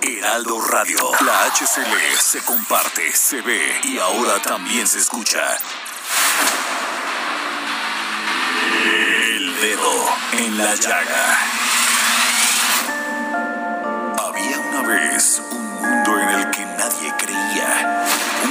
Heraldo Radio. La HCL se comparte, se ve y ahora también se escucha. El dedo en la llaga. Había una vez un mundo en el que nadie creía.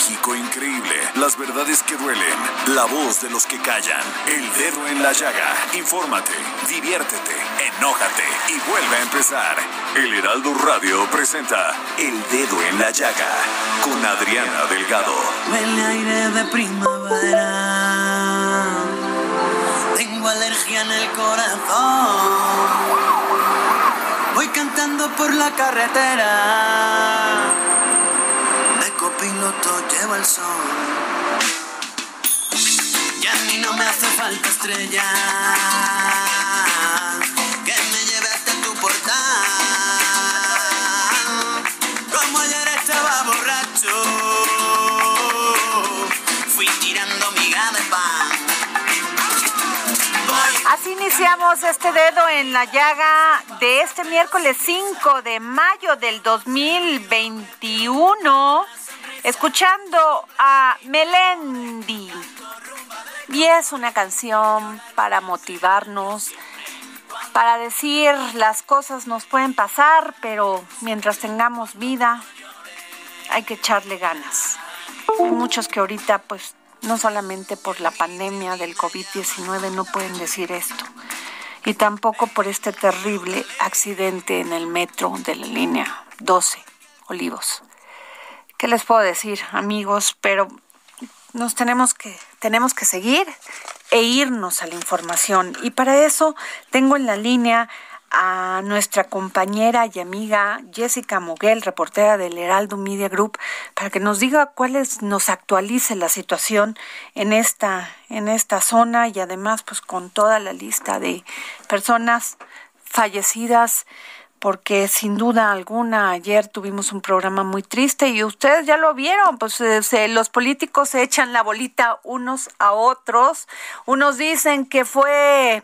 México increíble. Las verdades que duelen. La voz de los que callan. El dedo en la llaga. Infórmate, diviértete, enójate y vuelve a empezar. El Heraldo Radio presenta El Dedo en la Llaga con Adriana Delgado. Huele aire de primavera. Tengo alergia en el corazón. Voy cantando por la carretera. Copiloto lleva el sol. Y a no me hace falta estrella. Que me lleve hasta tu portal. Como ayer estaba borracho. Fui tirando miga de pan. Así iniciamos este dedo en la llaga de este miércoles 5 de mayo del 2021, escuchando a Melendi. Y es una canción para motivarnos, para decir las cosas nos pueden pasar, pero mientras tengamos vida hay que echarle ganas. Hay muchos que ahorita pues no solamente por la pandemia del COVID-19 no pueden decir esto, y tampoco por este terrible accidente en el metro de la línea 12, Olivos. ¿Qué les puedo decir, amigos? Pero nos tenemos que, tenemos que seguir e irnos a la información. Y para eso tengo en la línea a nuestra compañera y amiga Jessica Moguel, reportera del Heraldo Media Group, para que nos diga cuáles nos actualice la situación en esta en esta zona y además pues con toda la lista de personas fallecidas porque sin duda alguna ayer tuvimos un programa muy triste y ustedes ya lo vieron, pues eh, los políticos se echan la bolita unos a otros, unos dicen que fue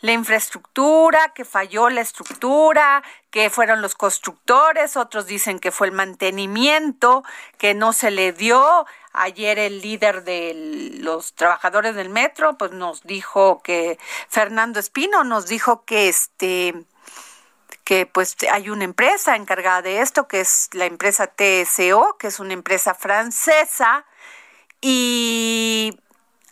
la infraestructura, que falló la estructura, que fueron los constructores, otros dicen que fue el mantenimiento, que no se le dio. Ayer el líder de los trabajadores del metro, pues nos dijo que Fernando Espino nos dijo que este que pues hay una empresa encargada de esto, que es la empresa TSO, que es una empresa francesa, y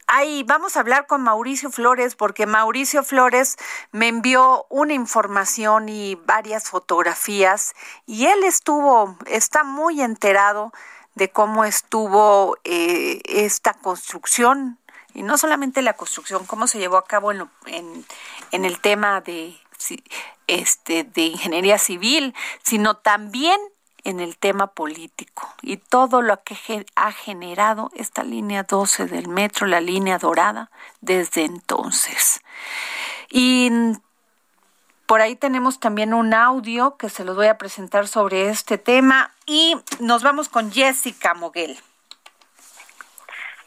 Ahí vamos a hablar con Mauricio Flores porque Mauricio Flores me envió una información y varias fotografías y él estuvo, está muy enterado de cómo estuvo eh, esta construcción y no solamente la construcción, cómo se llevó a cabo en, en, en el tema de, este, de ingeniería civil, sino también en el tema político y todo lo que ha generado esta línea 12 del metro, la línea dorada, desde entonces. Y por ahí tenemos también un audio que se los voy a presentar sobre este tema y nos vamos con Jessica Moguel.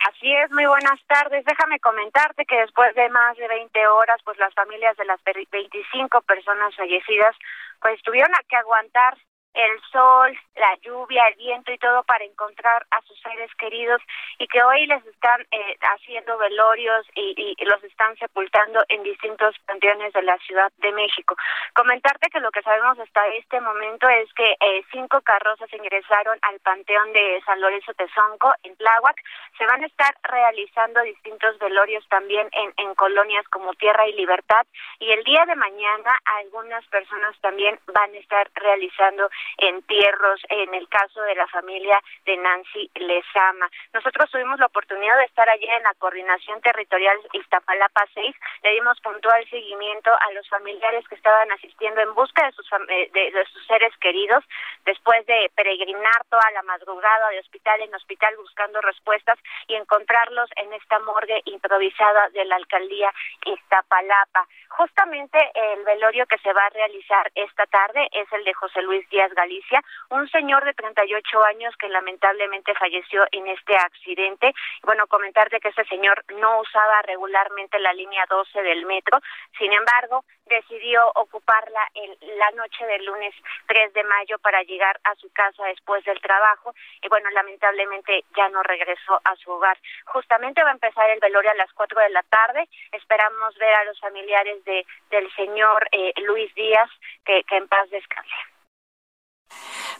Así es, muy buenas tardes. Déjame comentarte que después de más de 20 horas, pues las familias de las 25 personas fallecidas, pues tuvieron que aguantar el sol, la lluvia, el viento y todo para encontrar a sus seres queridos y que hoy les están eh, haciendo velorios y, y, los están sepultando en distintos panteones de la Ciudad de México. Comentarte que lo que sabemos hasta este momento es que eh, cinco carrozas ingresaron al panteón de San Lorenzo Tezonco en Tláhuac. Se van a estar realizando distintos velorios también en, en colonias como Tierra y Libertad y el día de mañana algunas personas también van a estar realizando entierros en el caso de la familia de Nancy Lezama. Nosotros tuvimos la oportunidad de estar ayer en la coordinación territorial Iztapalapa 6, le dimos puntual seguimiento a los familiares que estaban asistiendo en busca de sus, de, de sus seres queridos después de peregrinar toda la madrugada de hospital en hospital buscando respuestas y encontrarlos en esta morgue improvisada de la alcaldía Iztapalapa. Justamente el velorio que se va a realizar esta tarde es el de José Luis Díaz Galicia, un señor de 38 años que lamentablemente falleció en este accidente. Bueno, comentarte que ese señor no usaba regularmente la línea 12 del metro, sin embargo, decidió ocuparla en la noche del lunes 3 de mayo para llegar a su casa después del trabajo y bueno, lamentablemente ya no regresó a su hogar. Justamente va a empezar el velorio a las 4 de la tarde. Esperamos ver a los familiares de del señor eh, Luis Díaz que, que en paz descanse.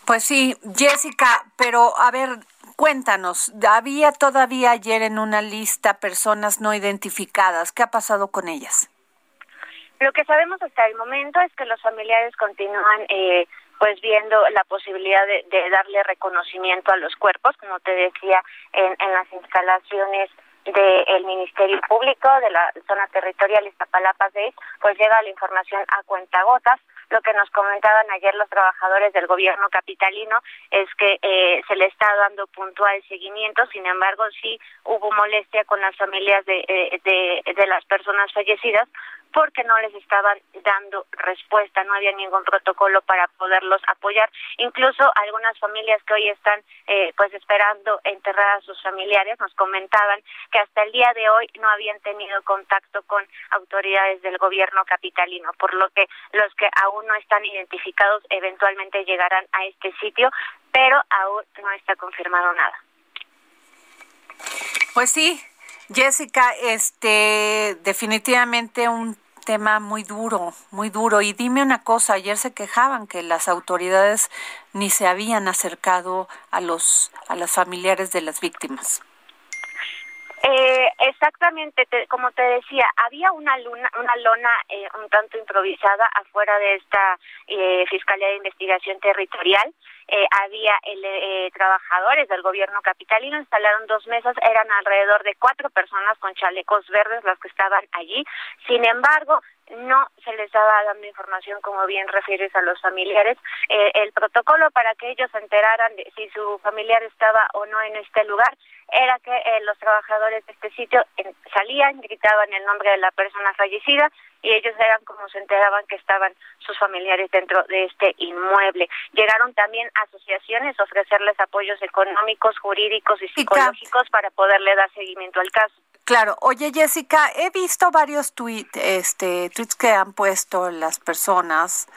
Pues sí, Jessica, pero a ver, cuéntanos, había todavía ayer en una lista personas no identificadas. ¿Qué ha pasado con ellas? Lo que sabemos hasta el momento es que los familiares continúan eh, pues viendo la posibilidad de, de, darle reconocimiento a los cuerpos, como te decía, en, en las instalaciones del Ministerio Público de la zona territorial Iztapalapa 6, pues llega la información a cuentagotas. Lo que nos comentaban ayer los trabajadores del gobierno capitalino es que eh, se le está dando puntual seguimiento, sin embargo sí hubo molestia con las familias de, eh, de, de las personas fallecidas porque no les estaban dando respuesta, no había ningún protocolo para poderlos apoyar. Incluso algunas familias que hoy están eh, pues esperando enterrar a sus familiares nos comentaban que hasta el día de hoy no habían tenido contacto con autoridades del gobierno capitalino, por lo que los que aún no están identificados eventualmente llegarán a este sitio, pero aún no está confirmado nada. Pues sí, Jessica, este, definitivamente un tema muy duro, muy duro. Y dime una cosa, ayer se quejaban que las autoridades ni se habían acercado a los a las familiares de las víctimas. Eh, exactamente, te, como te decía, había una luna, una lona eh, un tanto improvisada afuera de esta eh, Fiscalía de Investigación Territorial. Eh, había el, eh, trabajadores del gobierno capitalino, instalaron dos mesas, eran alrededor de cuatro personas con chalecos verdes las que estaban allí. Sin embargo, no se les estaba dando información, como bien refieres a los familiares. Eh, el protocolo para que ellos se enteraran de si su familiar estaba o no en este lugar era que eh, los trabajadores de este sitio eh, salían, gritaban el nombre de la persona fallecida y ellos eran como se enteraban que estaban sus familiares dentro de este inmueble. Llegaron también asociaciones a ofrecerles apoyos económicos, jurídicos y psicológicos para poderle dar seguimiento al caso. Claro, oye Jessica, he visto varios tweets, este, tweets que han puesto las personas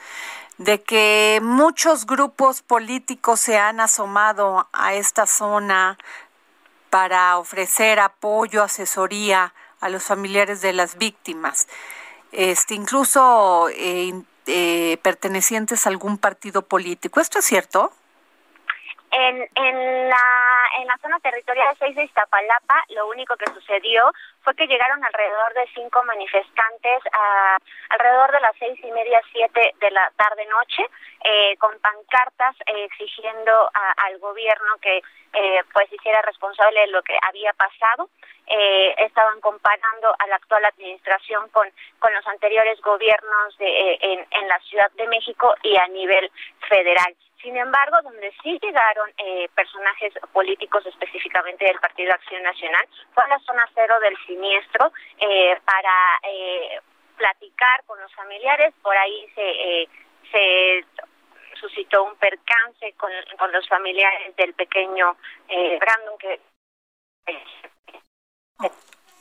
de que muchos grupos políticos se han asomado a esta zona para ofrecer apoyo, asesoría a los familiares de las víctimas, este, incluso eh, eh, pertenecientes a algún partido político. ¿Esto es cierto? En, en, la, en la zona territorial 6 de Iztapalapa, lo único que sucedió fue que llegaron alrededor de cinco manifestantes a alrededor de las seis y media, siete de la tarde-noche, eh, con pancartas eh, exigiendo a, al gobierno que eh, pues hiciera responsable de lo que había pasado. Eh, estaban comparando a la actual administración con, con los anteriores gobiernos de, eh, en, en la Ciudad de México y a nivel federal. Sin embargo, donde sí llegaron eh, personajes políticos específicamente del Partido Acción Nacional fue a la zona cero del siniestro eh, para eh, platicar con los familiares. Por ahí se, eh, se suscitó un percance con, con los familiares del pequeño eh, Brandon que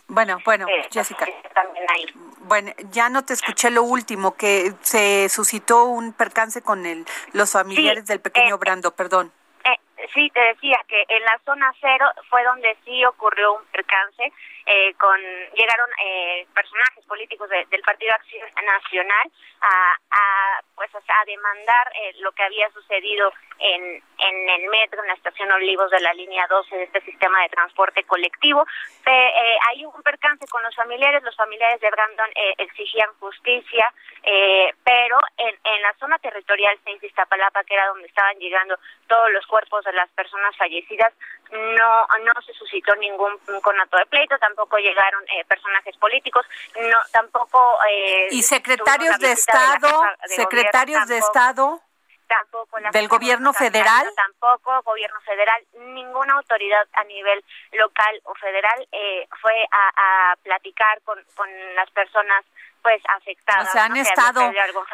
bueno, bueno, eh, Jessica. también ahí. Bueno, ya no te escuché lo último, que se suscitó un percance con el, los familiares Sí, del pequeño eh, Brando, perdón. Eh, sí, te decía que en la zona cero fue donde sí ocurrió un percance. Eh, con llegaron eh, personajes políticos de, del Partido Acción Nacional a, a pues a demandar eh, lo que había sucedido en en el metro, en la estación Olivos de la línea 12 de este sistema de transporte colectivo. Eh, hay un percance con los familiares, los familiares de Brandon eh, exigían justicia, eh, pero en, en la zona territorial 6 de Iztapalapa, que era donde estaban llegando todos los cuerpos de las personas fallecidas, no no se suscitó ningún conato de pleito, tampoco llegaron eh, personajes políticos, no tampoco eh, y secretarios de Estado, secretarios de Estado tampoco del gobierno federal. Tampoco gobierno federal ninguna autoridad a nivel local o federal eh, fue a, a platicar con, con las personas pues afectadas o sea han estado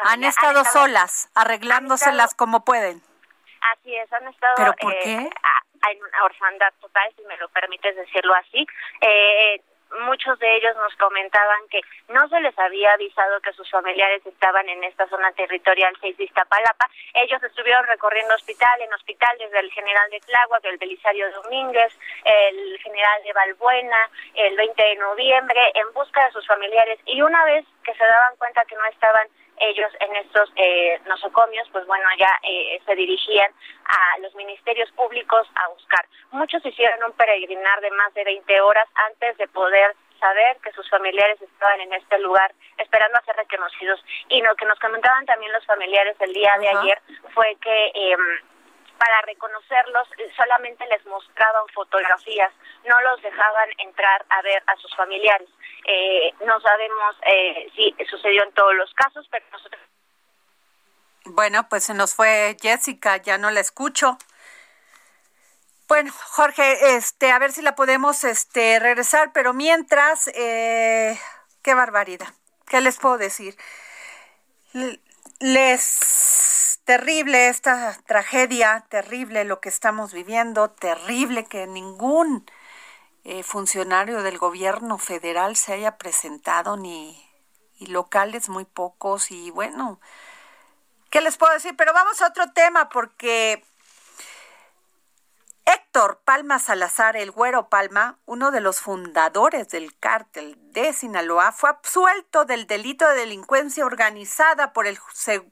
han estado solas arreglándoselas como pueden. Así es han estado pero por eh, qué en una orfandad total si me lo permites decirlo así. Eh, muchos de ellos nos comentaban que no se les había avisado que sus familiares estaban en esta zona territorial 6 de Iztapalapa. Ellos estuvieron recorriendo hospital en hospital desde el general de Tláhuac, el Belisario Domínguez, el general de Balbuena, el 20 de noviembre, en busca de sus familiares. Y una vez que se daban cuenta que no estaban ellos en estos eh, nosocomios, pues bueno, ya eh, se dirigían a los ministerios públicos a buscar. Muchos hicieron un peregrinar de más de 20 horas antes de poder saber que sus familiares estaban en este lugar esperando a ser reconocidos. Y lo que nos comentaban también los familiares el día de ayer fue que... Eh, para reconocerlos solamente les mostraban fotografías, no los dejaban entrar a ver a sus familiares. Eh, no sabemos eh, si sucedió en todos los casos, pero nosotros... Bueno, pues se nos fue Jessica, ya no la escucho. Bueno, Jorge, este, a ver si la podemos este, regresar, pero mientras, eh, qué barbaridad, ¿qué les puedo decir? Les terrible esta tragedia, terrible lo que estamos viviendo, terrible que ningún eh, funcionario del gobierno federal se haya presentado ni y locales muy pocos y bueno, ¿qué les puedo decir? Pero vamos a otro tema porque Héctor Palma Salazar, el Güero Palma, uno de los fundadores del cártel de Sinaloa, fue absuelto del delito de delincuencia organizada por el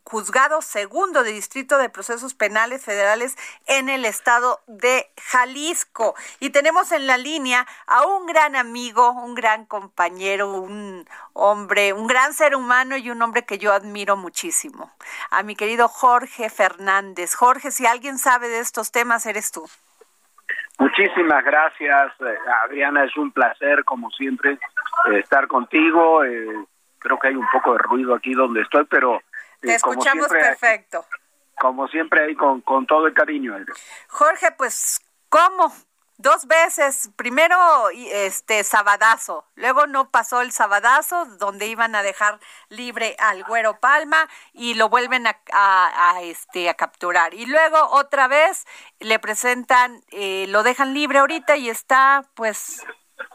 juzgado segundo de Distrito de Procesos Penales Federales en el estado de Jalisco. Y tenemos en la línea a un gran amigo, un gran compañero, un hombre, un gran ser humano y un hombre que yo admiro muchísimo, a mi querido Jorge Fernández. Jorge, si alguien sabe de estos temas, eres tú. Muchísimas gracias, eh, Adriana. Es un placer, como siempre, eh, estar contigo. Eh, creo que hay un poco de ruido aquí donde estoy, pero... Te escuchamos perfecto. Como siempre, ahí con, con todo el cariño. Jorge, pues, ¿cómo? Dos veces, primero este sabadazo, luego no pasó el sabadazo donde iban a dejar libre al Güero Palma y lo vuelven a, este a capturar. Y luego otra vez le presentan, eh, lo dejan libre ahorita y está pues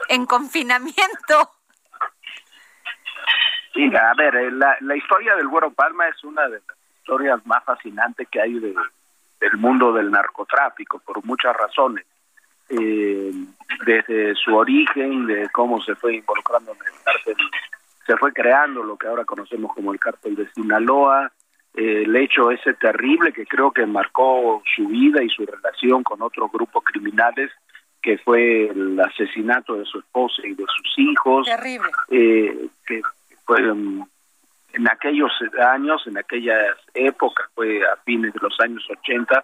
en confinamiento. Sí, a ver, eh, la, la historia del Güero Palma es una de las historias más fascinantes que hay de, del mundo del narcotráfico por muchas razones eh, desde su origen, de cómo se fue involucrando en el cártel, se fue creando lo que ahora conocemos como el cártel de Sinaloa, eh, el hecho ese terrible que creo que marcó su vida y su relación con otros grupos criminales, que fue el asesinato de su esposa y de sus hijos. Terrible. Eh, que fue en aquellos años, en aquellas épocas, fue a fines de los años 80,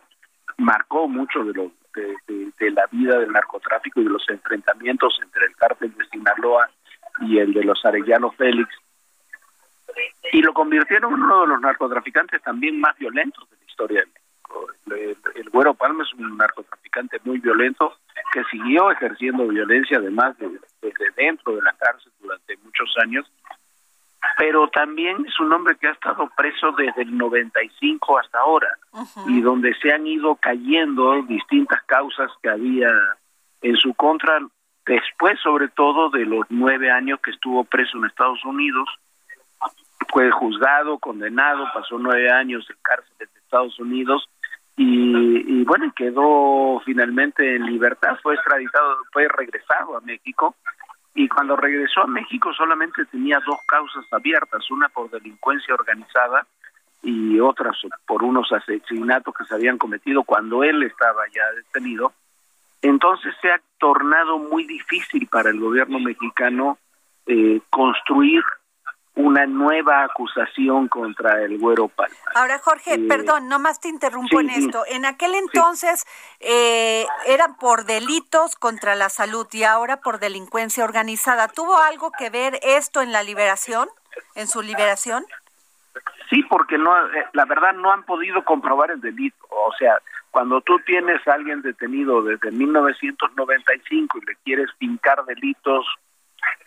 marcó mucho de lo de, la vida del narcotráfico y de los enfrentamientos entre el cártel de Sinaloa y el de los Arellano Félix y lo convirtieron en uno de los narcotraficantes también más violentos de la historia de México. El, el, Güero Palma es un narcotraficante muy violento que siguió ejerciendo violencia además desde dentro de la cárcel durante muchos años pero también es un hombre que ha estado preso desde el 95 hasta ahora y donde se han ido cayendo distintas causas que había en su contra después sobre todo de los nueve años que estuvo preso en Estados Unidos fue juzgado condenado pasó nueve años en cárcel de Estados Unidos y, y bueno quedó finalmente en libertad fue extraditado fue regresado a México y cuando regresó a México solamente tenía dos causas abiertas, una por delincuencia organizada y otras por unos asesinatos que se habían cometido cuando él estaba ya detenido. Entonces se ha tornado muy difícil para el gobierno mexicano eh, construir una nueva acusación contra el Güero Palma. Ahora, Jorge, Eh, perdón, nomás te interrumpo sí, en sí. esto. En aquel entonces eh, eran por delitos contra la salud y ahora por delincuencia organizada. ¿Tuvo algo que ver esto en la liberación, en su liberación? Sí, porque no, eh, la verdad no han podido comprobar el delito. O sea, cuando tú tienes a alguien detenido desde 1995 y le quieres fincar delitos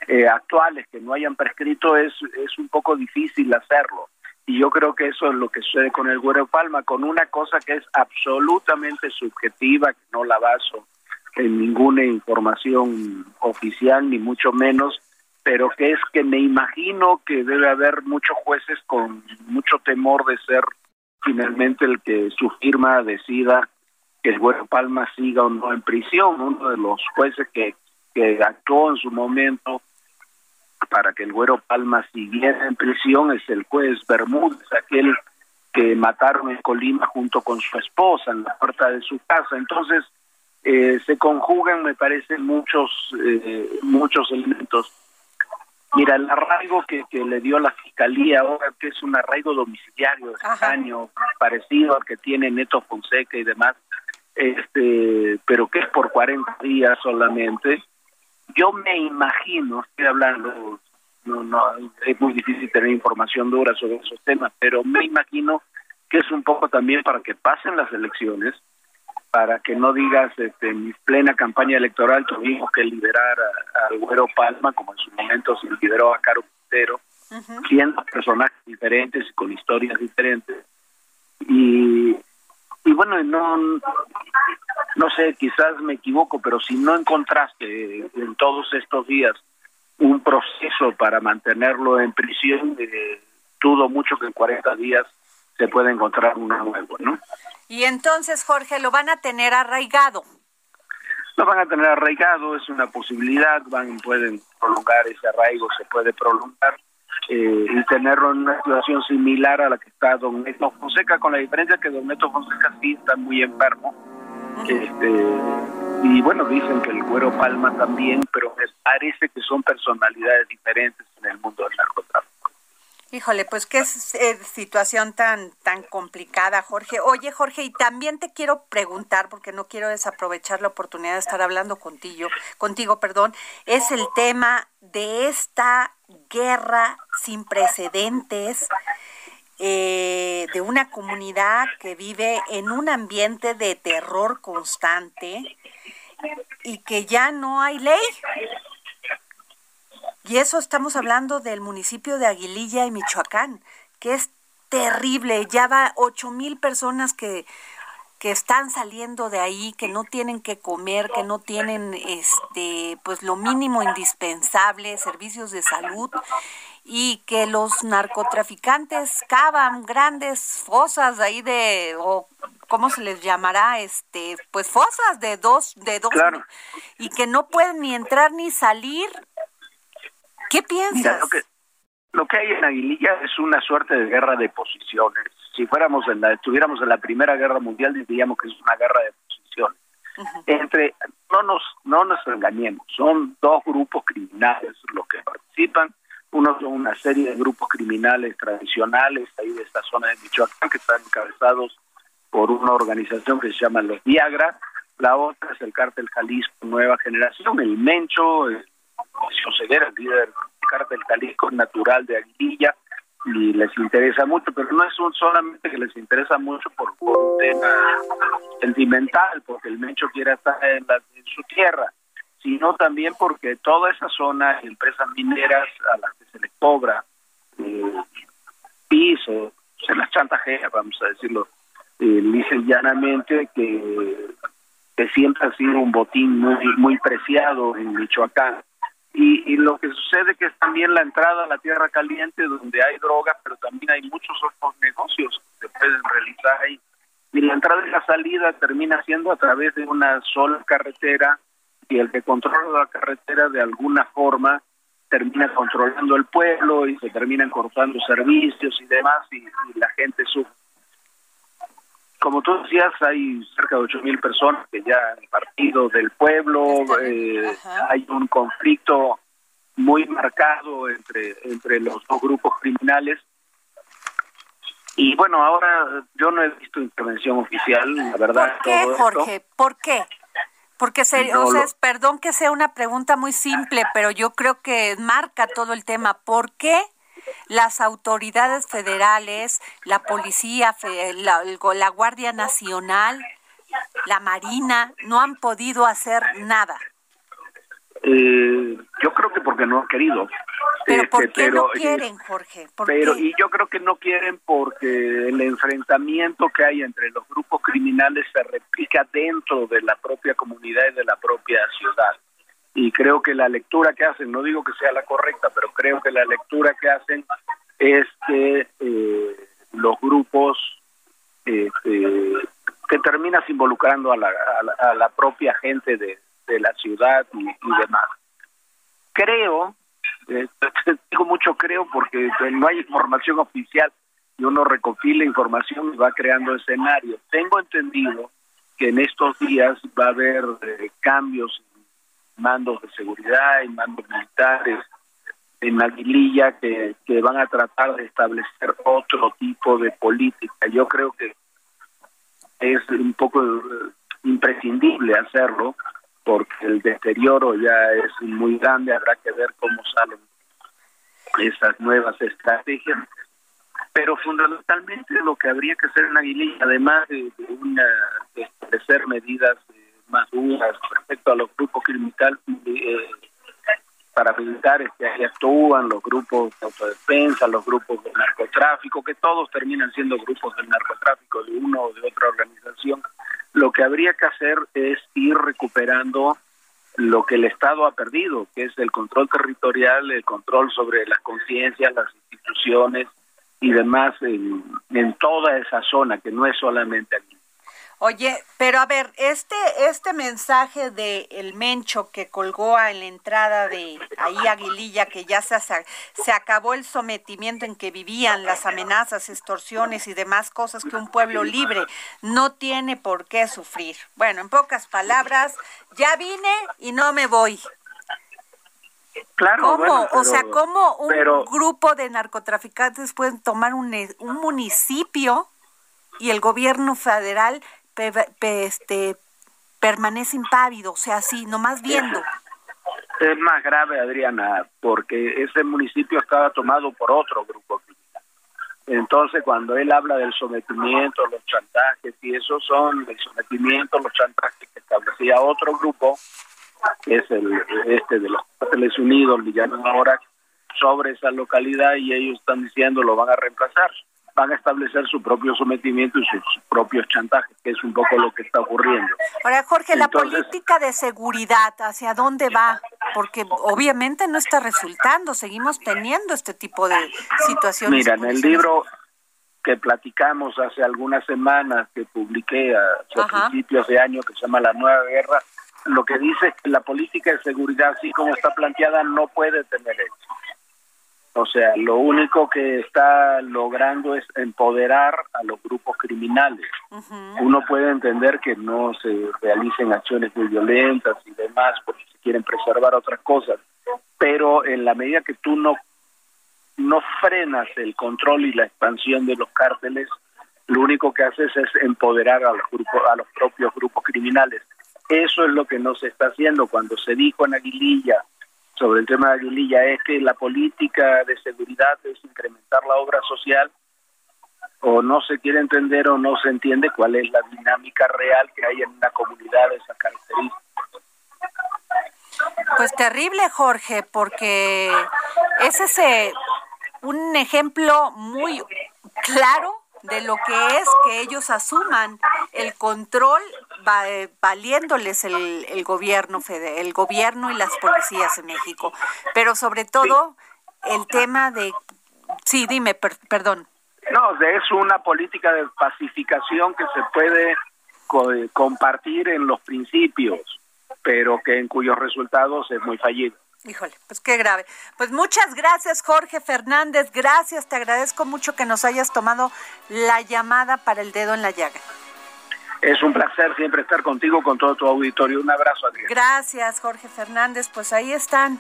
eh, actuales que no hayan prescrito, es, es un poco difícil hacerlo. Y yo creo que eso es lo que sucede con el Güero Palma, con una cosa que es absolutamente subjetiva, que no la baso en ninguna información oficial, ni mucho menos, pero que es que me imagino que debe haber muchos jueces con mucho temor de ser finalmente el que su firma decida que el Güero Palma siga o no en prisión. Uno de los jueces que, que actuó en su momento para que el Güero Palma siguiera en prisión es el juez Bermúdez, aquel que mataron en Colima junto con su esposa en la puerta de su casa. Entonces, eh, se conjugan, me parece, muchos, eh, muchos elementos. Mira, el arraigo que, que le dio la fiscalía ahora, que es un arraigo domiciliario extraño, parecido al que tiene Neto Fonseca y demás, este, pero que es por 40 días solamente. Yo me imagino, estoy hablando, no, no, es muy difícil tener información dura sobre esos temas, pero me imagino que es un poco también para que pasen las elecciones, para que no digas, este, en mi plena campaña electoral tuvimos que liberar a- al Güero Palma, como en su momento se liberó a Caro Quintero, siendo personajes diferentes y con historias diferentes. Y, y bueno, no, no sé, quizás me equivoco, pero si no encontraste en todos estos días un proceso para mantenerlo en prisión, eh, dudo mucho que en 40 días se pueda encontrar uno nuevo, ¿no? Y entonces, Jorge, lo van a tener arraigado. Lo van a tener arraigado, es una posibilidad, van pueden prolongar ese arraigo, se puede prolongar eh, y tenerlo en una situación similar a la que está don Neto Fonseca, con la diferencia que don Neto Fonseca sí está muy enfermo. Este, y bueno, dicen que el Güero Palma también, pero me parece que son personalidades diferentes en el mundo del narcotráfico. Híjole, pues qué eh, situación tan tan complicada, Jorge. Oye, Jorge, y también te quiero preguntar porque no quiero desaprovechar la oportunidad de estar hablando contigo, contigo, perdón, es el tema de esta guerra sin precedentes eh, de una comunidad que vive en un ambiente de terror constante y que ya no hay ley. Y eso estamos hablando del municipio de Aguililla y Michoacán, que es terrible. Ya va ocho mil personas que, que están saliendo de ahí, que no tienen que comer, que no tienen este pues lo mínimo indispensable, servicios de salud y que los narcotraficantes cavan grandes fosas ahí de o cómo se les llamará este pues fosas de dos de dos Claro. y que no pueden ni entrar ni salir ¿Qué piensas? Mira, lo que, lo que hay en Aguililla es una suerte de guerra de posiciones. Si fuéramos en la, estuviéramos en la Primera Guerra Mundial, diríamos que es una guerra de posiciones. Entre, no nos, no nos engañemos, son dos grupos criminales los que participan. Uno son una serie de grupos criminales tradicionales ahí de esta zona de Michoacán que están encabezados por una organización que se llama Los Viagra. La otra es el cártel Jalisco Nueva Generación, el Mencho, el Mauricio Ceguera, líder cártel Jalisco natural de Aguililla, y les interesa mucho, pero no es un, solamente que les interesa mucho por, por un tema sentimental, porque el Mencho quiere estar en, la- en su tierra, sino también porque toda esa zona, empresas mineras a las que se les cobra eh, piso, se las chantajea, vamos a decirlo eh, y llanamente, que, que siempre ha sido un botín muy, muy preciado en Michoacán. Y, y lo que sucede que es también la entrada a la tierra caliente donde hay drogas, pero también hay muchos otros negocios que se pueden realizar ahí. Y la entrada y la salida termina siendo a través de una sola carretera y el que controla la carretera de alguna forma termina controlando el pueblo y se terminan cortando servicios y demás y, la gente sufre. Como tú decías, hay cerca de ocho mil personas que ya han partido del pueblo, eh, hay un conflicto muy marcado entre, entre los dos grupos criminales. Y bueno, ahora yo no he visto intervención oficial, la verdad. ¿Por qué, Jorge? ¿Por qué? Porque, se, o sea, perdón que sea una pregunta muy simple, pero yo creo que marca todo el tema. ¿Por qué las autoridades federales, la policía, la, la Guardia Nacional, la Marina, no han podido hacer nada? Eh, yo creo que porque no han querido. Pero ¿por este, qué no quieren, Jorge? pero y yo creo que no quieren porque el enfrentamiento que hay entre los grupos criminales se replica dentro de la propia comunidad y de la propia ciudad. Y creo que la lectura que hacen, no digo que sea la correcta, pero creo que la lectura que hacen es que eh, los grupos este, que terminas involucrando a la, a la, propia gente de, de la ciudad y demás. Creo eh, digo mucho creo porque no hay información oficial y uno recopila información y va creando escenarios. Tengo entendido que en estos días va a haber eh, cambios mandos de seguridad, y mandos militares en Aguililla que, que van a tratar de establecer otro tipo de política. Yo creo que es un poco eh, imprescindible hacerlo porque el deterioro ya es muy grande, habrá que ver cómo salen esas nuevas estrategias. Pero fundamentalmente lo que habría que hacer en Aguililla, además de, una, establecer medidas eh, más duras respecto a los grupos criminales eh, paramilitares que ahí actúan, los grupos de autodefensa, los grupos de narcotráfico, que todos terminan siendo grupos del narcotráfico de uno o de otra organización, lo que habría que hacer es ir recuperando lo que el Estado ha perdido, que es el control territorial, el control sobre las conciencias, las instituciones y demás en, en, toda esa zona, que no es solamente aquí. Oye, pero a ver, este este mensaje de el Mencho que colgó en la entrada de ahí Aguililla que ya se se acabó el sometimiento en que vivían las amenazas, extorsiones y demás cosas que un pueblo libre no tiene por qué sufrir. Bueno, en pocas palabras, ya vine y no me voy. Claro, ¿Cómo? o sea, ¿cómo un grupo de narcotraficantes pueden tomar un, un municipio y el gobierno federal este, permanece impávido, o sea, así, nomás viendo. Es más grave, Adriana, porque ese municipio estaba tomado por otro grupo criminal. Entonces, cuando él habla del sometimiento, los chantajes, y esos son el sometimiento, los chantajes que establecía otro grupo, que es el este de los Estados Unidos, le llaman ahora, sobre esa localidad y ellos están diciendo lo van a reemplazar van a establecer su propio sometimiento y sus propios chantajes, que es un poco lo que está ocurriendo. Ahora, Jorge, la política de seguridad, ¿hacia dónde va? Porque obviamente no está resultando, seguimos teniendo este tipo de situaciones. Mira, en el libro que platicamos hace algunas semanas, que publiqué a, principios de año, que se llama La Nueva Guerra, lo que dice es que la política de seguridad, así como está planteada, no puede tener éxito. O sea, lo único que está logrando es empoderar a los grupos criminales. Uno puede entender que no se realicen acciones muy violentas y demás porque se quieren preservar otras cosas, pero en la medida que tú no no frenas el control y la expansión de los cárteles, lo único que haces es empoderar a los grupos, a los propios grupos criminales. Eso es lo que no se está haciendo cuando se dijo en Aguililla sobre el tema de Aguililla es que la política de seguridad es incrementar la obra social o no se quiere entender o no se entiende cuál es la dinámica real que hay en una comunidad de esas características. Pues terrible, Jorge, porque ese es un ejemplo muy claro de lo que es que ellos asuman el control eh, valiéndoles el, el gobierno el gobierno y las policías en México. Pero sobre todo el tema de sí dime perdón. No es una política de pacificación que se puede compartir en los principios pero que en cuyos resultados es muy fallido Híjole, pues qué grave. Pues muchas gracias, Jorge Fernández. Gracias, te agradezco mucho que nos hayas tomado la llamada para el dedo en la llaga. Es un placer siempre estar contigo, con todo tu auditorio. Un abrazo, Adrián. Gracias, Jorge Fernández. Pues ahí están.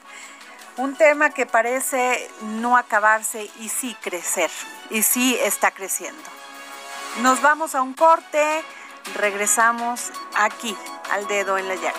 Un tema que parece no acabarse y sí crecer. Y sí está creciendo. Nos vamos a un corte. Regresamos aquí, al dedo en la llaga.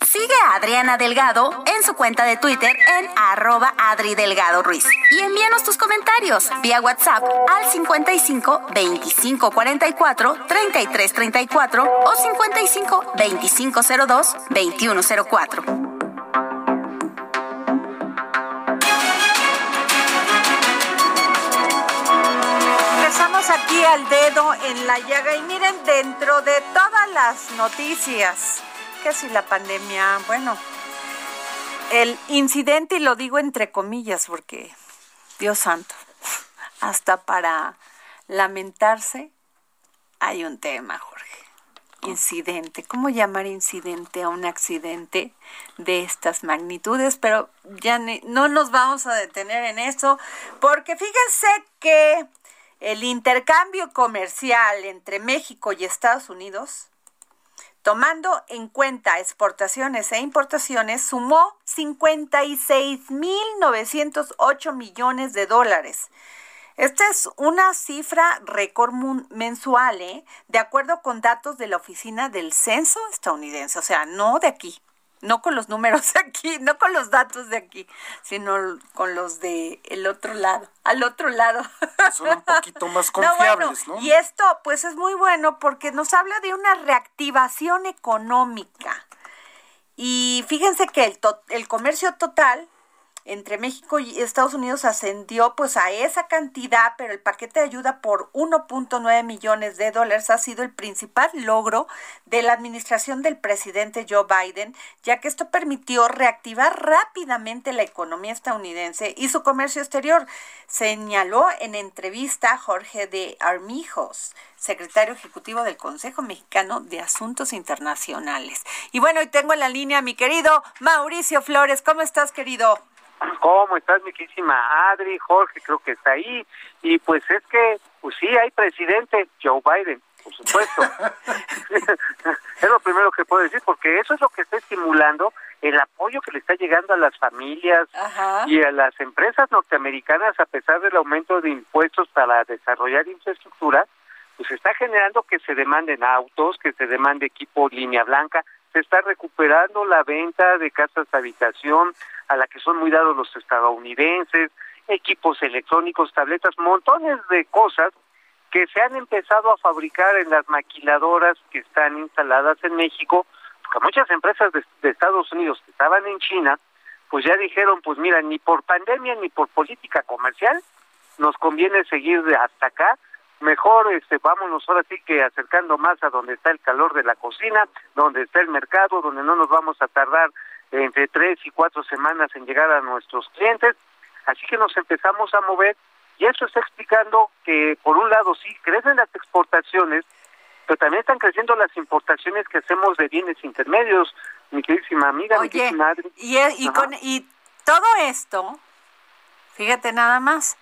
Sigue a Adriana Delgado en su cuenta de Twitter en arroba Adri Delgado Ruiz. Y envíanos tus comentarios vía WhatsApp al 55 25 44 33 34 o 55 25 02 21 04. Empezamos aquí al dedo en la llaga y miren dentro de todas las noticias, que si la pandemia, bueno, el incidente, y lo digo entre comillas porque, Dios santo, hasta para lamentarse hay un tema, Jorge. Incidente, ¿cómo llamar incidente a un accidente de estas magnitudes? Pero ya ni- no nos vamos a detener en eso, porque fíjense que el intercambio comercial entre México y Estados Unidos, tomando en cuenta exportaciones e importaciones, sumó 56.908 millones de dólares. Esta es una cifra récord mensual, ¿eh? de acuerdo con datos de la Oficina del Censo estadounidense, o sea, no de aquí, no con los números de aquí, no con los datos de aquí, sino con los de el otro lado, al otro lado. Son un poquito más No, bueno, confiables, ¿no? Y esto, pues, es muy bueno porque nos habla de una reactivación económica. Y fíjense que el, to- el comercio total entre México y Estados Unidos ascendió pues a esa cantidad, pero el paquete de ayuda por 1.9 millones de dólares ha sido el principal logro de la administración del presidente Joe Biden, ya que esto permitió reactivar rápidamente la economía estadounidense y su comercio exterior, señaló en entrevista Jorge de Armijos, secretario ejecutivo del Consejo Mexicano de Asuntos Internacionales. Y bueno, hoy tengo en la línea a mi querido Mauricio Flores. ¿Cómo estás, querido? ¿Cómo estás, mi querísima Adri? Jorge, creo que está ahí. Y pues es que, pues sí, hay presidente, Joe Biden, por supuesto. es lo primero que puedo decir, porque eso es lo que está estimulando el apoyo que le está llegando a las familias Ajá. y a las empresas norteamericanas a pesar del aumento de impuestos para desarrollar infraestructura, pues está generando que se demanden autos, que se demande equipo línea blanca, se está recuperando la venta de casas de habitación a la que son muy dados los estadounidenses, equipos electrónicos, tabletas, montones de cosas que se han empezado a fabricar en las maquiladoras que están instaladas en México, porque muchas empresas de, Estados Unidos que estaban en China, pues ya dijeron, pues mira, ni por pandemia ni por política comercial nos conviene seguir de hasta acá, mejor este vámonos ahora sí que acercando más a donde está el calor de la cocina, donde está el mercado, donde no nos vamos a tardar entre tres y cuatro semanas en llegar a nuestros clientes, así que nos empezamos a mover y eso está explicando que por un lado sí crecen las exportaciones, pero también están creciendo las importaciones que hacemos de bienes intermedios, mi queridísima amiga, mi queridísima Adri. y, y, con, y todo esto, fíjate nada más,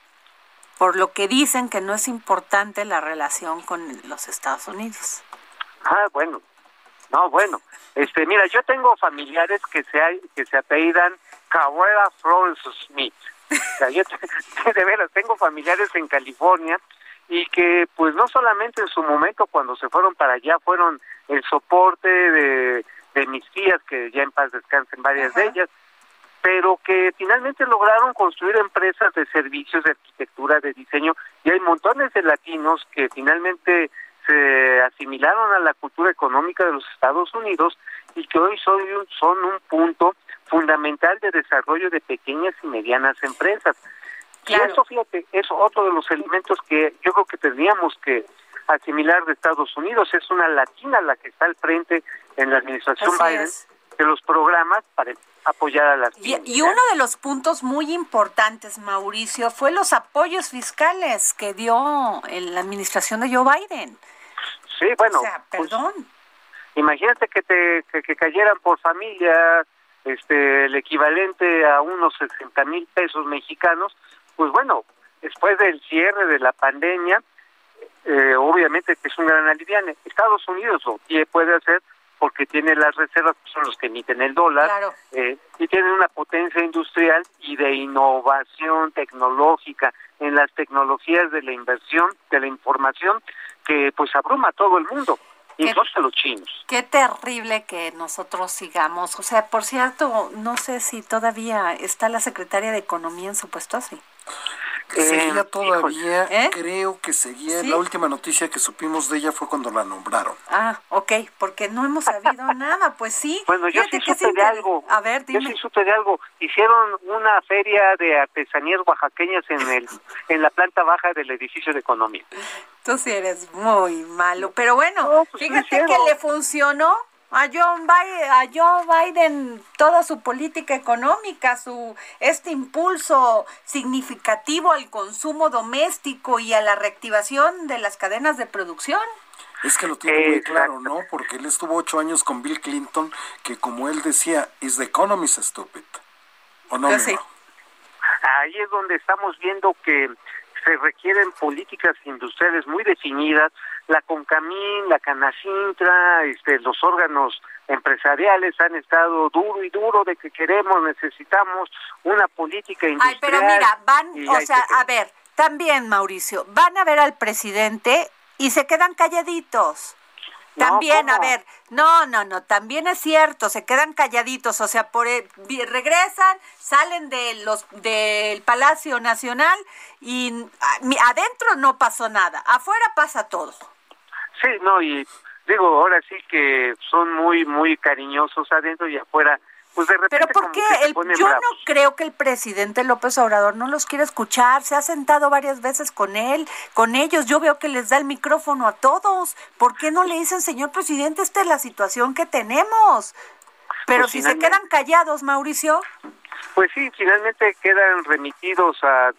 por lo que dicen que no es importante la relación con los Estados Unidos. Ah, bueno. No, bueno. Este, mira, yo tengo familiares que se hay- que se apellidan Carrera Flores Smith. O sea, yo te- de veras tengo familiares en California y que pues no solamente en su momento cuando se fueron para allá fueron el soporte de, de mis tías que ya en paz descansen varias de ellas, pero que finalmente lograron construir empresas de servicios de arquitectura, de diseño, y hay montones de latinos que finalmente se asimilaron a la cultura económica de los Estados Unidos y que hoy son un, son un punto fundamental de desarrollo de pequeñas y medianas empresas. Claro. Y eso, fíjate, es otro de los elementos que yo creo que tendríamos que asimilar de Estados Unidos. Es una latina la que está al frente en la administración Así Biden es. de los programas para apoyar a las Y, y ¿eh? uno de los puntos muy importantes, Mauricio, fue los apoyos fiscales que dio la administración de Joe Biden. Sí, bueno, o sea, pues, perdón. imagínate que te que, que cayeran por familia este el equivalente a unos 60 mil pesos mexicanos, pues bueno, después del cierre de la pandemia, eh, obviamente que es un gran aliviane. Estados Unidos lo puede hacer porque tiene las reservas, que son los que emiten el dólar, Claro. eh, y tiene una potencia industrial y de innovación tecnológica en las tecnologías de la inversión, de la información, que pues abruma a todo el mundo, incluso a los chinos. Qué terrible que nosotros sigamos. O sea, por cierto, no sé si todavía está la secretaria de Economía en su puesto así. Seguía todavía, ¿Eh? creo que seguía. ¿Sí? La última noticia que supimos de ella fue cuando la nombraron. Ah, ok, porque no hemos sabido nada, pues sí. Bueno, yo Fíjate sí supe de algo. A ver, Yo dime. sí supe de algo. Hicieron una feria de artesanías oaxaqueñas en el en la planta baja del edificio de economía. Tú sí eres muy malo. Pero bueno, No, pues, fíjate que le funcionó a John Biden, a Joe Biden toda su política económica, su este impulso significativo al consumo doméstico y a la reactivación de las cadenas de producción. Es que lo tiene muy claro, ¿no? Porque él estuvo ocho años con Bill Clinton, que como él decía, is the economy stupid. ¿O no, Pues sí. Ahí es donde estamos viendo que se requieren políticas industriales muy definidas, la Concamín, la Canacintra, este, los órganos empresariales han estado duro y duro de que queremos, necesitamos una política Ay, industrial. pero mira, van, o sea, a ver, también Mauricio, van a ver al presidente y se quedan calladitos. No, También, a ver, no, no, no, también es cierto, se quedan calladitos, o sea, por vi- regresan, salen de los del Palacio Nacional y ah, adentro no pasó nada, afuera pasa todo. Sí, no, y digo, ahora sí que son muy, muy cariñosos adentro y afuera, pues de repente Pero ¿por qué? El- yo bravos. no creo que el presidente López Obrador no los quiera escuchar. Se ha sentado varias veces con él, con ellos. Yo veo que les da el micrófono a todos. ¿Por qué no le dicen, señor presidente, esta es la situación que tenemos? Pero Pues si se quedan callados, Mauricio, Pues sí, finalmente quedan remitidos a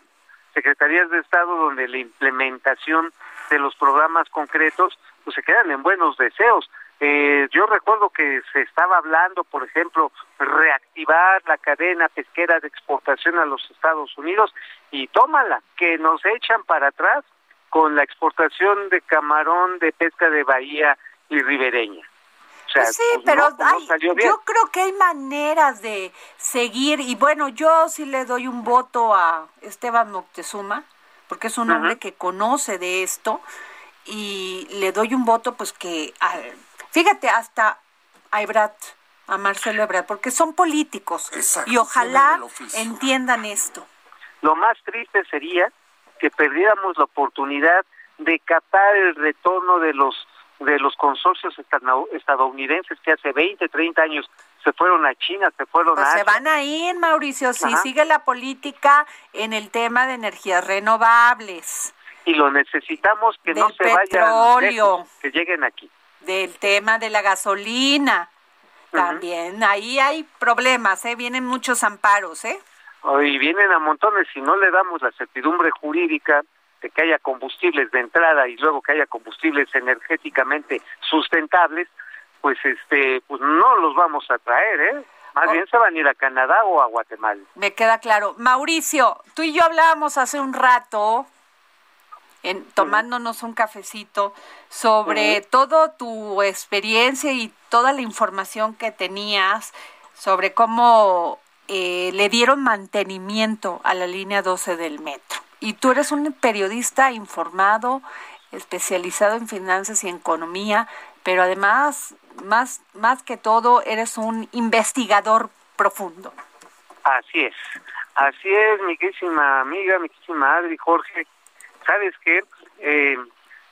secretarías de Estado donde la implementación de los programas concretos pues se quedan en buenos deseos. Eh, yo recuerdo que se estaba hablando, por ejemplo, reactivar la cadena pesquera de exportación a los Estados Unidos y tómala, que nos echan para atrás con la exportación de camarón de pesca de bahía y ribereña. O sea, Pues sí, pues pero no, pues no yo creo que hay maneras de seguir. Y bueno, yo sí le doy un voto a Esteban Moctezuma, porque es un hombre que conoce de esto. Y le doy un voto, pues que. a- fíjate, hasta a Ebrat, a Marcelo Ebrat, porque son políticos. Exacto, y ojalá entiendan esto. Lo más triste sería que perdiéramos la oportunidad de captar el retorno de los de los consorcios estadounidenses que hace 20, 30 años se fueron a China, se fueron Pues a se van a ir, Mauricio, si Ajá. sigue la política en el tema de energías renovables. y lo necesitamos que no se vayan petróleo. lejos, que lleguen aquí. del tema de la gasolina. También ahí hay problemas, ¿eh? vienen muchos amparos, ¿eh? Y vienen a montones si no le damos la certidumbre jurídica de que haya combustibles de entrada y luego que haya combustibles energéticamente sustentables, pues este, pues no los vamos a traer, ¿eh? Más Oh. bien se van a ir a Canadá o a Guatemala. Me queda claro. Mauricio, tú y yo hablábamos hace un rato, en, tomándonos un cafecito, sobre todo tu experiencia y toda la información que tenías sobre cómo eh, le dieron mantenimiento a la línea 12 del metro. Y tú eres un periodista informado, especializado en finanzas y economía, pero además, más, más que todo, eres un investigador profundo. Así es, así es, mi querísima amiga, mi querísima Adri, Jorge. ¿Sabes qué? Eh,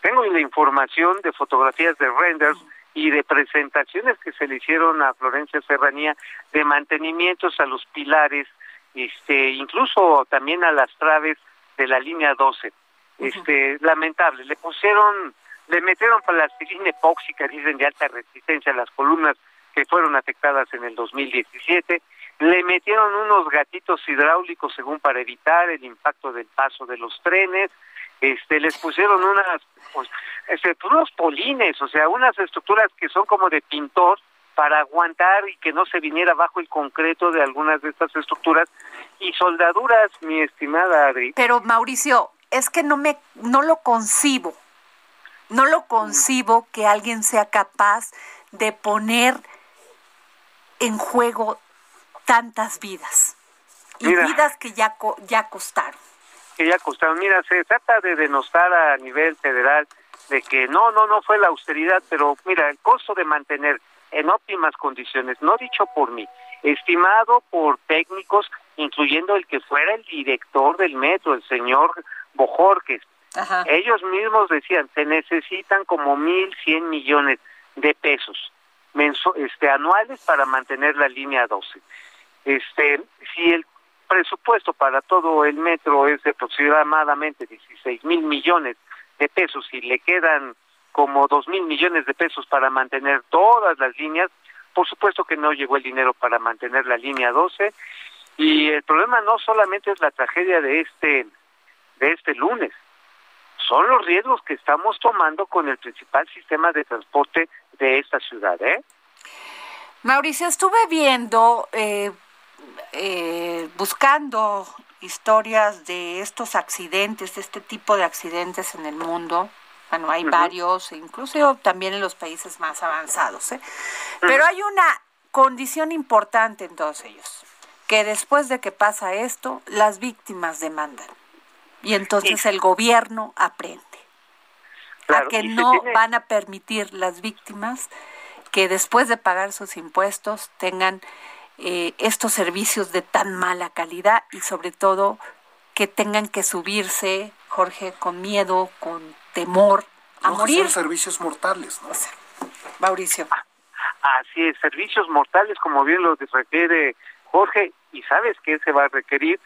tengo la información de fotografías de renders y de presentaciones que se le hicieron a Florencia Serranía de mantenimientos a los pilares, este, incluso también a las traves de la línea 12. Este, lamentable, le pusieron, le metieron plastilina epóxica, dicen de alta resistencia a las columnas que fueron afectadas en el 2017, le metieron unos gatitos hidráulicos según para evitar el impacto del paso de los trenes, este les pusieron unas pues, este, pues, unos polines, o sea, unas estructuras que son como de pintor para aguantar y que no se viniera bajo el concreto de algunas de estas estructuras y soldaduras, mi estimada Adri. Pero Mauricio, es que no me no lo concibo. No lo concibo que alguien sea capaz de poner en juego tantas vidas y Mira. vidas que ya co- ya costaron. que ya costaron. Mira, se trata de denostar a nivel federal de que no, no, no fue la austeridad, pero mira, el costo de mantener en óptimas condiciones, no dicho por mí, estimado por técnicos, incluyendo el que fuera el director del metro, el señor Bojorques. Ellos mismos decían, se necesitan como mil cien millones de pesos este, anuales para mantener la línea 12. Este, si el presupuesto para todo el metro es de aproximadamente 16 mil millones de pesos y le quedan como 2 mil millones de pesos para mantener todas las líneas, por supuesto que no llegó el dinero para mantener la línea 12 y el problema no solamente es la tragedia de este de este lunes, son los riesgos que estamos tomando con el principal sistema de transporte de esta ciudad, ¿eh? Mauricio, estuve viendo, eh, eh, buscando historias de estos accidentes, de este tipo de accidentes en el mundo. Bueno, hay varios, incluso también en los países más avanzados. ¿eh? Pero hay una condición importante en todos ellos, que después de que pasa esto, las víctimas demandan. Y entonces el gobierno aprende Claro, a que no tiene- van a permitir las víctimas que después de pagar sus impuestos tengan eh, estos servicios de tan mala calidad y sobre todo que tengan que subirse, Jorge, con miedo, con temor a No, morir. Son servicios mortales, ¿no? Mauricio. Así es, servicios mortales, como bien lo refiere Jorge, y sabes que se va a requerir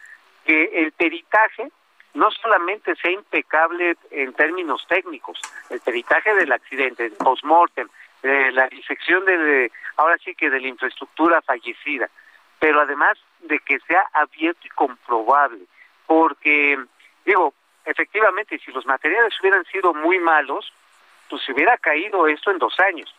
que el peritaje no solamente sea impecable en términos técnicos, el peritaje del accidente, el postmortem, eh, la disección de, ahora sí que de la infraestructura fallecida, pero además de que sea abierto y comprobable, porque, digo, efectivamente, si los materiales hubieran sido muy malos, pues se hubiera caído esto en dos años,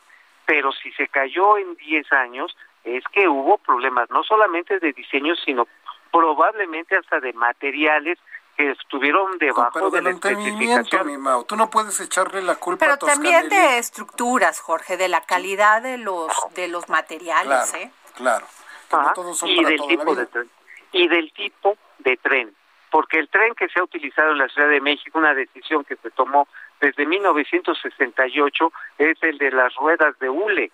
pero si se cayó en 10 años, es que hubo problemas no solamente de diseño, sino probablemente hasta de materiales que estuvieron debajo Pero de del la especificación. mi. Tú no puedes echarle la culpa Pero a también de estructuras, Jorge, de la calidad de los de los materiales, Claro, ¿eh? claro. Que no Ajá, todos son y para del toda la tipo de tren y del tipo de tren porque el tren que se ha utilizado en la Ciudad de México una decisión que se tomó desde 1968 es el de las ruedas de hule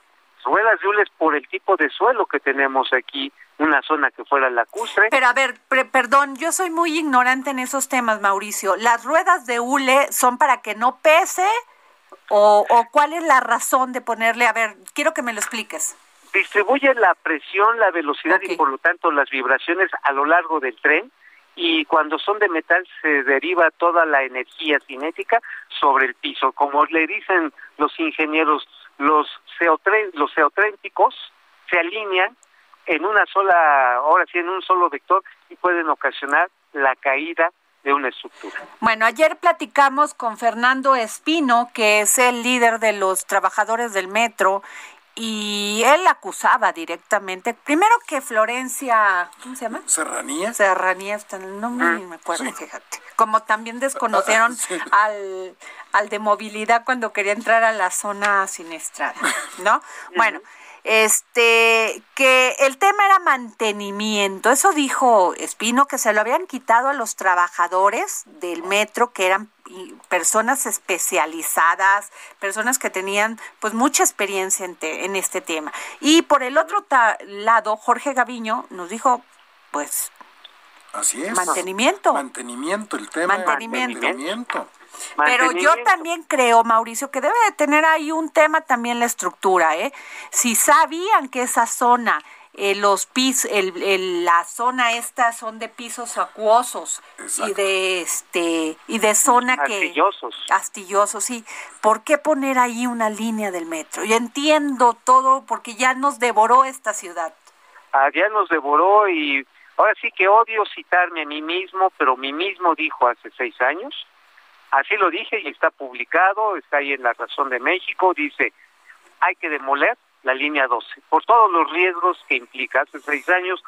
ruedas de hule es por el tipo de suelo que tenemos aquí una zona que fuera lacustre Pero a ver, perdón, yo soy muy ignorante en esos temas, Mauricio. ¿Las ruedas de hule son para que no pese? ¿O, o cuál es la razón de ponerle? A ver, quiero que me lo expliques. distribuye la presión, la velocidad y por lo tanto las vibraciones a lo largo del tren y cuando son de metal se deriva toda la energía cinética sobre el piso. Como le dicen los ingenieros, los, ceotren, los ceotrénticos se alinean en una sola, ahora sí, en un solo vector y pueden ocasionar la caída de una estructura. Bueno, ayer platicamos con Fernando Espino, que es el líder de los trabajadores del metro, y él acusaba directamente, primero que Florencia, ¿cómo se llama? Serranía. Serranía, el nombre, ni me acuerdo, sí. fíjate. Como también desconocieron Sí. al, al de movilidad cuando quería entrar a la zona siniestrada, ¿no? Bueno, este, que el tema era mantenimiento. Eso dijo Espino, que se lo habían quitado a los trabajadores del metro, que eran personas especializadas, personas que tenían pues mucha experiencia en, te- en este tema. Y por el otro lado, Jorge Gaviño nos dijo, pues, Así es. mantenimiento. Mantenimiento, el tema. Mantenimiento. Mantenimiento. Pero yo también creo, Mauricio, que debe de tener ahí un tema también la estructura, ¿eh? Si sabían que esa zona, eh, los pisos, el, el- la zona esta son de pisos acuosos y de este y de zona que Astillosos. astillosos, sí. ¿Por qué poner ahí una línea del metro? Yo entiendo todo porque ya nos devoró esta ciudad. Ah, ya nos devoró y ahora sí que odio citarme a mí mismo, pero mí mismo dijo hace seis años, así lo dije y está publicado, está ahí en La Razón de México, dice, hay que demoler la línea 12, por todos los riesgos que implica. Hace seis años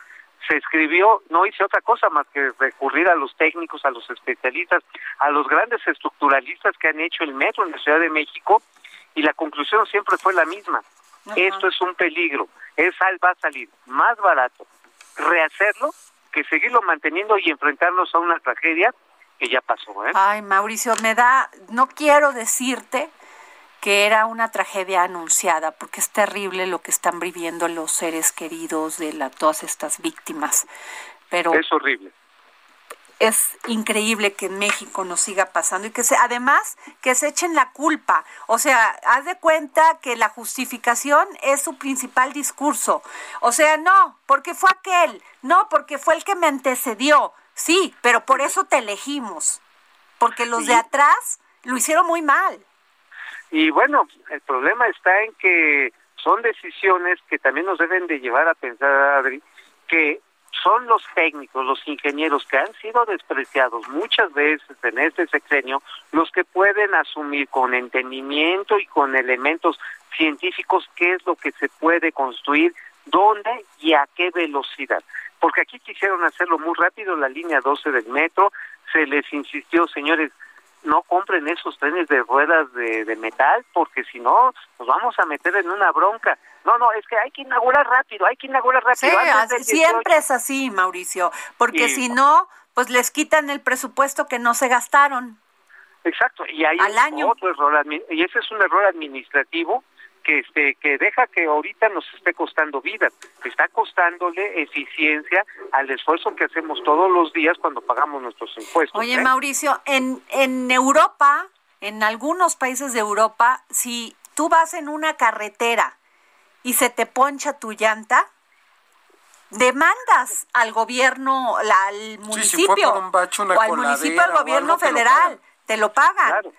se escribió, no hice otra cosa más que recurrir a los técnicos, a los especialistas, a los grandes estructuralistas que han hecho el metro en la Ciudad de México y la conclusión siempre fue la misma. Esto es un peligro. Es va a salir más barato rehacerlo que seguirlo manteniendo y enfrentarnos a una tragedia que ya pasó. ¿eh? Ay, Mauricio, me da, no quiero decirte que era una tragedia anunciada, porque es terrible lo que están viviendo los seres queridos de la, todas estas víctimas. Pero Es horrible. es increíble que en México nos siga pasando y que se, además que se echen la culpa. O sea, haz de cuenta que la justificación es su principal discurso. O sea, no, porque fue aquel, no, porque fue el que me antecedió. Sí, pero por eso te elegimos. Porque los de atrás lo hicieron muy mal. Y bueno, el problema está en que son decisiones que también nos deben de llevar a pensar, Adri, que son los técnicos, los ingenieros que han sido despreciados muchas veces en este sexenio, los que pueden asumir con entendimiento y con elementos científicos qué es lo que se puede construir, dónde y a qué velocidad. Porque aquí quisieron hacerlo muy rápido, la línea 12 del metro, se les insistió, señores, no compren esos trenes de ruedas de, de metal porque si no nos vamos a meter en una bronca. No, no, es que hay que inaugurar rápido, hay que inaugurar Sí, rápido. 18. siempre es así, Mauricio. Porque si no, pues les quitan el presupuesto que no se gastaron. Exacto, y hay Al año. otro error, y ese es un error administrativo que este que deja que ahorita nos esté costando vida, está costándole eficiencia al esfuerzo que hacemos todos los días cuando pagamos nuestros impuestos. Oye, ¿eh? Mauricio, en, en Europa, en algunos países de Europa, si tú vas en una carretera y se te poncha tu llanta, demandas al gobierno, la- al si municipio fue por un bache, una o al municipio, al gobierno algo, te lo federal, pagan. te lo pagan. Claro.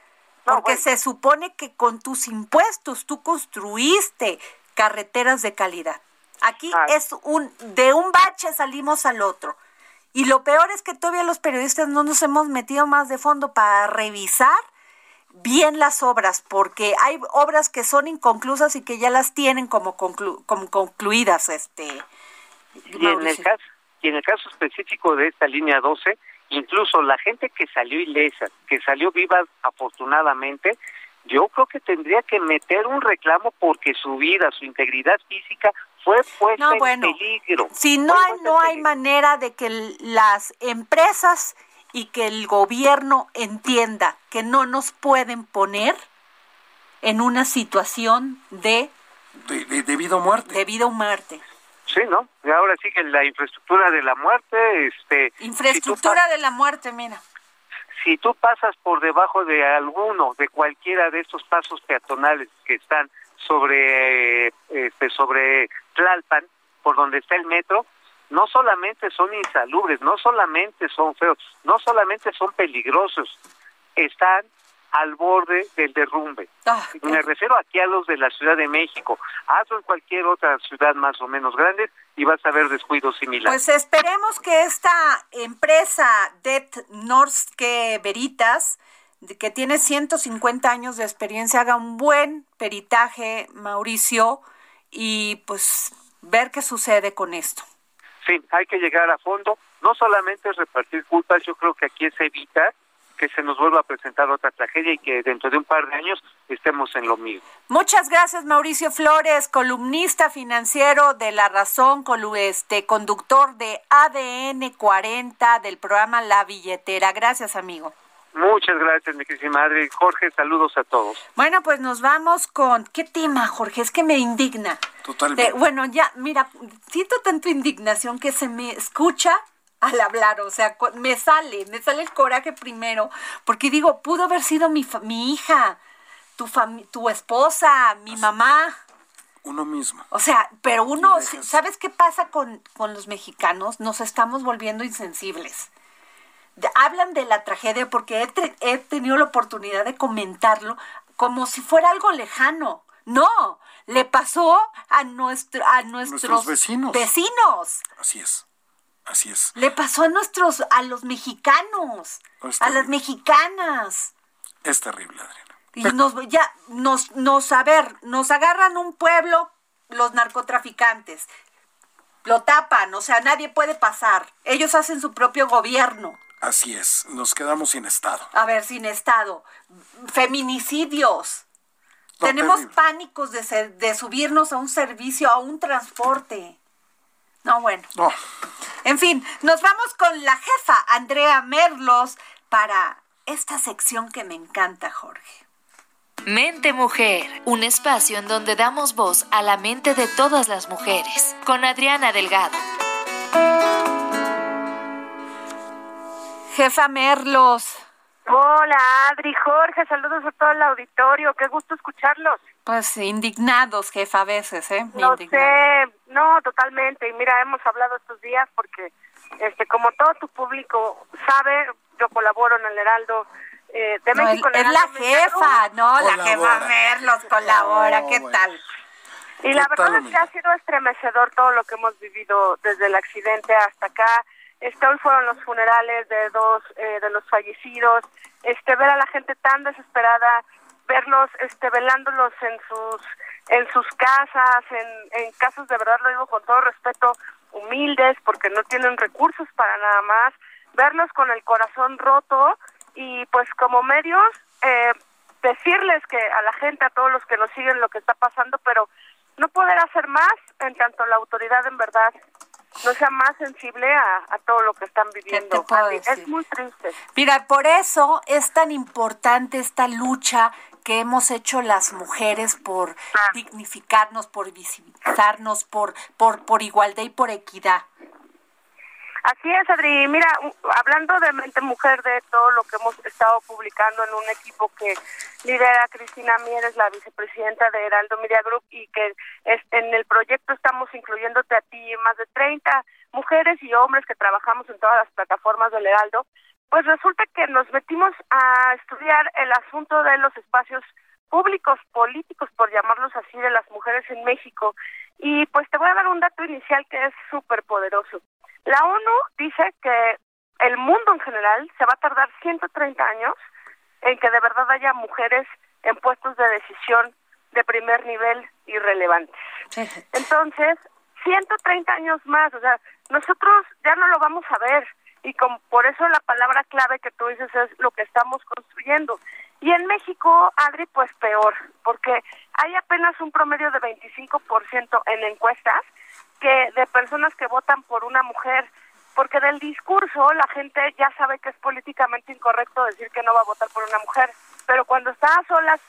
No, Porque bueno. se supone que con tus impuestos tú construiste carreteras de calidad. Aquí Ah. es un de un bache salimos al otro. Y lo peor es que todavía los periodistas no nos hemos metido más de fondo para revisar bien las obras, porque hay obras que son inconclusas y que ya las tienen como, conclu- como concluidas, este Y en el caso y en el caso específico de esta línea 12, incluso la gente que salió ilesa, que salió viva afortunadamente, yo creo que tendría que meter un reclamo porque su vida, su integridad física fue puesta No, en peligro. Si no hay, no hay manera de que las empresas y que el gobierno entienda que no nos pueden poner en una situación de De, de- debido a muerte. de vida o muerte. Sí, ¿no? Y ahora sí que la infraestructura de la muerte, este... Infraestructura de la muerte, mira. si tú pasas por debajo de alguno, de cualquiera de estos pasos peatonales que están sobre, este, sobre Tlalpan, por donde está el metro, no solamente son insalubres, no solamente son feos, no solamente son peligrosos, están al borde del derrumbe. Ah, Me refiero aquí a los de la Ciudad de México. Hazlo en cualquier otra ciudad más o menos grande y vas a ver descuidos similares. Pues esperemos que esta empresa Det Norske Veritas, que tiene 150 años de experiencia, haga un buen peritaje, Mauricio, y pues ver qué sucede con esto. Sí, hay que llegar a fondo. No solamente es repartir culpas, yo creo que aquí es evitar que se nos vuelva a presentar otra tragedia y que dentro de un par de años estemos en lo mismo. Muchas gracias, Mauricio Flores, columnista financiero de La Razón, colu- este, conductor de ADN 40 del programa La Billetera. Gracias, amigo. Muchas gracias, mi querida madre. Jorge, saludos a todos. Bueno, pues nos vamos con... ¿Qué tema, Jorge? Es que me indigna. Totalmente. De- bueno, ya, mira, siento tanto indignación que se me escucha al hablar, o sea, me sale, me sale el coraje primero, porque digo, pudo haber sido mi, fa- mi hija, tu, tu esposa, mi mamá, Uno mismo. o sea, pero uno. ¿sabes qué pasa con, con los mexicanos? Nos estamos volviendo insensibles. Hablan de la tragedia porque he, he tenido la oportunidad de comentarlo como si fuera algo lejano. No, le pasó a, nuestro, a nuestros, Nuestros vecinos. vecinos. Así es. Así es. Le pasó a nuestros, a los mexicanos, No, es a las mexicanas. Es terrible, Adriana. Y nos, ya, nos, nos, a ver, nos agarran un pueblo los narcotraficantes. Lo tapan, o sea, nadie puede pasar. Ellos hacen su propio gobierno. Así es. Nos quedamos sin Estado. A ver, sin Estado. Feminicidios. No, Tenemos terrible. pánicos de, ser- de subirnos a un servicio, a un transporte. No, bueno. No. En fin, nos vamos con la jefa, Andrea Merlos, para esta sección que me encanta, Jorge. Mente Mujer, un espacio en donde damos voz a la mente de todas las mujeres, con Adriana Delgado. Jefa Merlos, Hola, Adri, Jorge, saludos a todo el auditorio, qué gusto escucharlos. pues indignados, jefa, a veces, ¿eh? No Indignados. sé, no, totalmente. Y mira, hemos hablado estos días porque, este, como todo tu público sabe, yo colaboro en el Heraldo eh, de No, México. en el es la jefa, no, la Colabora. jefa Merlos colabora, No, ¿qué bueno. tal? Y la ¿Qué verdad tal, es que amiga? ha sido estremecedor todo lo que hemos vivido desde el accidente hasta acá. Este, hoy fueron los funerales de dos eh, de los fallecidos. Este, ver a la gente tan desesperada, verlos, este, velándolos en sus en sus casas, en, en casos de verdad lo digo con todo respeto, humildes, porque no tienen recursos para nada más. Verlos con el corazón roto y pues como medios eh, decirles que a la gente, a todos los que nos siguen lo que está pasando, pero no poder hacer más en tanto la autoridad en verdad no sea más sensible a, a todo lo que están viviendo. Es muy triste. Mira, por eso es tan importante esta lucha que hemos hecho las mujeres por Ah. dignificarnos, por visibilizarnos, por, por, por igualdad y por equidad. Así es, Adri. Mira, hablando de Mente Mujer, de todo lo que hemos estado publicando en un equipo que lidera Cristina Mieres, la vicepresidenta de Heraldo Media Group, y que en el proyecto estamos incluyéndote a ti más de 30 mujeres y hombres que trabajamos en todas las plataformas del Heraldo, pues resulta que nos metimos a estudiar el asunto de los espacios públicos políticos, por llamarlos así, de las mujeres en México. Y pues te voy a dar un dato inicial que es súper poderoso. La ONU dice que el mundo en general se va a tardar 130 años en que de verdad haya mujeres en puestos de decisión de primer nivel y relevantes. Entonces, 130 años más, o sea, nosotros ya no lo vamos a ver y con, por eso la palabra clave que tú dices es lo que estamos construyendo. Y en México, Adri, pues peor, porque hay apenas un promedio de 25% en encuestas que de personas que votan por una mujer, porque del discurso la gente ya sabe que es políticamente incorrecto decir que no va a votar por una mujer, pero cuando está a solas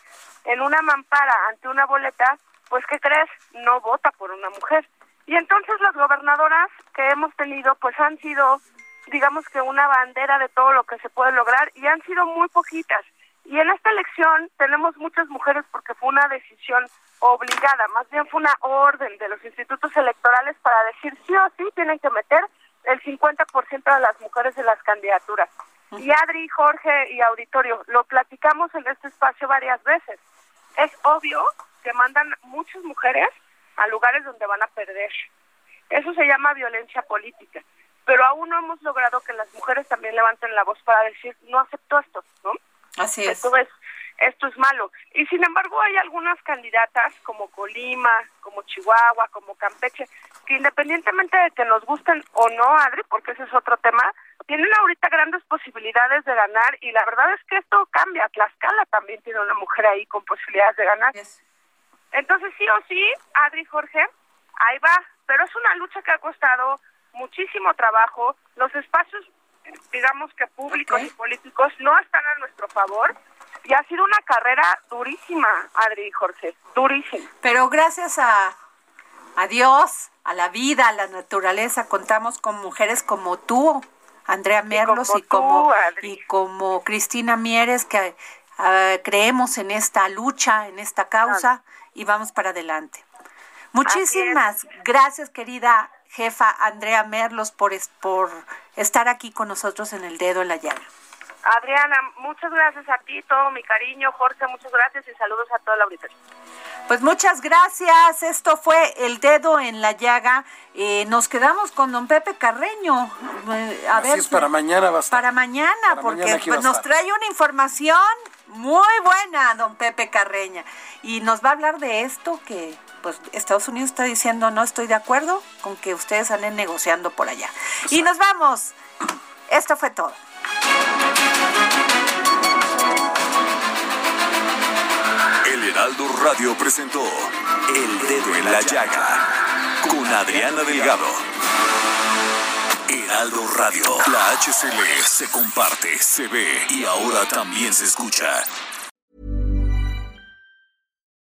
en una mampara ante una boleta, pues ¿qué crees? No vota por una mujer. Y entonces las gobernadoras que hemos tenido pues han sido digamos que una bandera de todo lo que se puede lograr y han sido muy poquitas. Y en esta elección tenemos muchas mujeres porque fue una decisión obligada, más bien fue una orden de los institutos electorales para decir sí o sí tienen que meter el 50% de las mujeres en las candidaturas. Y Adri, Jorge y auditorio, lo platicamos en este espacio varias veces. Es obvio que mandan muchas mujeres a lugares donde van a perder. Eso se llama violencia política. Pero aún no hemos logrado que las mujeres también levanten la voz para decir, no acepto esto, ¿no? Así es. Entonces, esto es malo. Y sin embargo hay algunas candidatas como Colima, como Chihuahua, como Campeche, que independientemente de que nos gusten o no, Adri, porque ese es otro tema, tienen ahorita grandes posibilidades de ganar y la verdad es que esto cambia. Tlaxcala también tiene una mujer ahí con posibilidades de ganar. Entonces sí o sí, Adri Jorge, ahí va, pero es una lucha que ha costado muchísimo trabajo. Los espacios, digamos que públicos y políticos, no están a nuestro favor. Y ha sido una carrera durísima, Adri y Jorge, durísima. Pero gracias a, a Dios, a la vida, a la naturaleza, contamos con mujeres como tú, Andrea Merlos, y como, y como, Cristina Mieres, que uh, creemos en esta lucha, en esta causa, y vamos para adelante. Muchísimas gracias, querida jefa Andrea Merlos, por, por estar aquí con nosotros en el dedo en la llaga. Adriana, muchas gracias a ti, todo mi cariño. Jorge, muchas gracias y saludos a toda la audiencia. Pues muchas gracias. Esto fue El Dedo en la Llaga. Eh, nos quedamos con don Pepe Carreño. Eh, a ver, es, para mañana va Para mañana, porque pues, nos trae una información muy buena, don Pepe Carreña. Y nos va a hablar de esto que pues Estados Unidos está diciendo no estoy de acuerdo con que ustedes anden negociando por allá. Y nos vamos. Esto fue todo. El Heraldo Radio presentó El Dedo en la Llaga con Adriana Delgado. Heraldo Radio, la HCL se comparte, se ve y ahora también se escucha.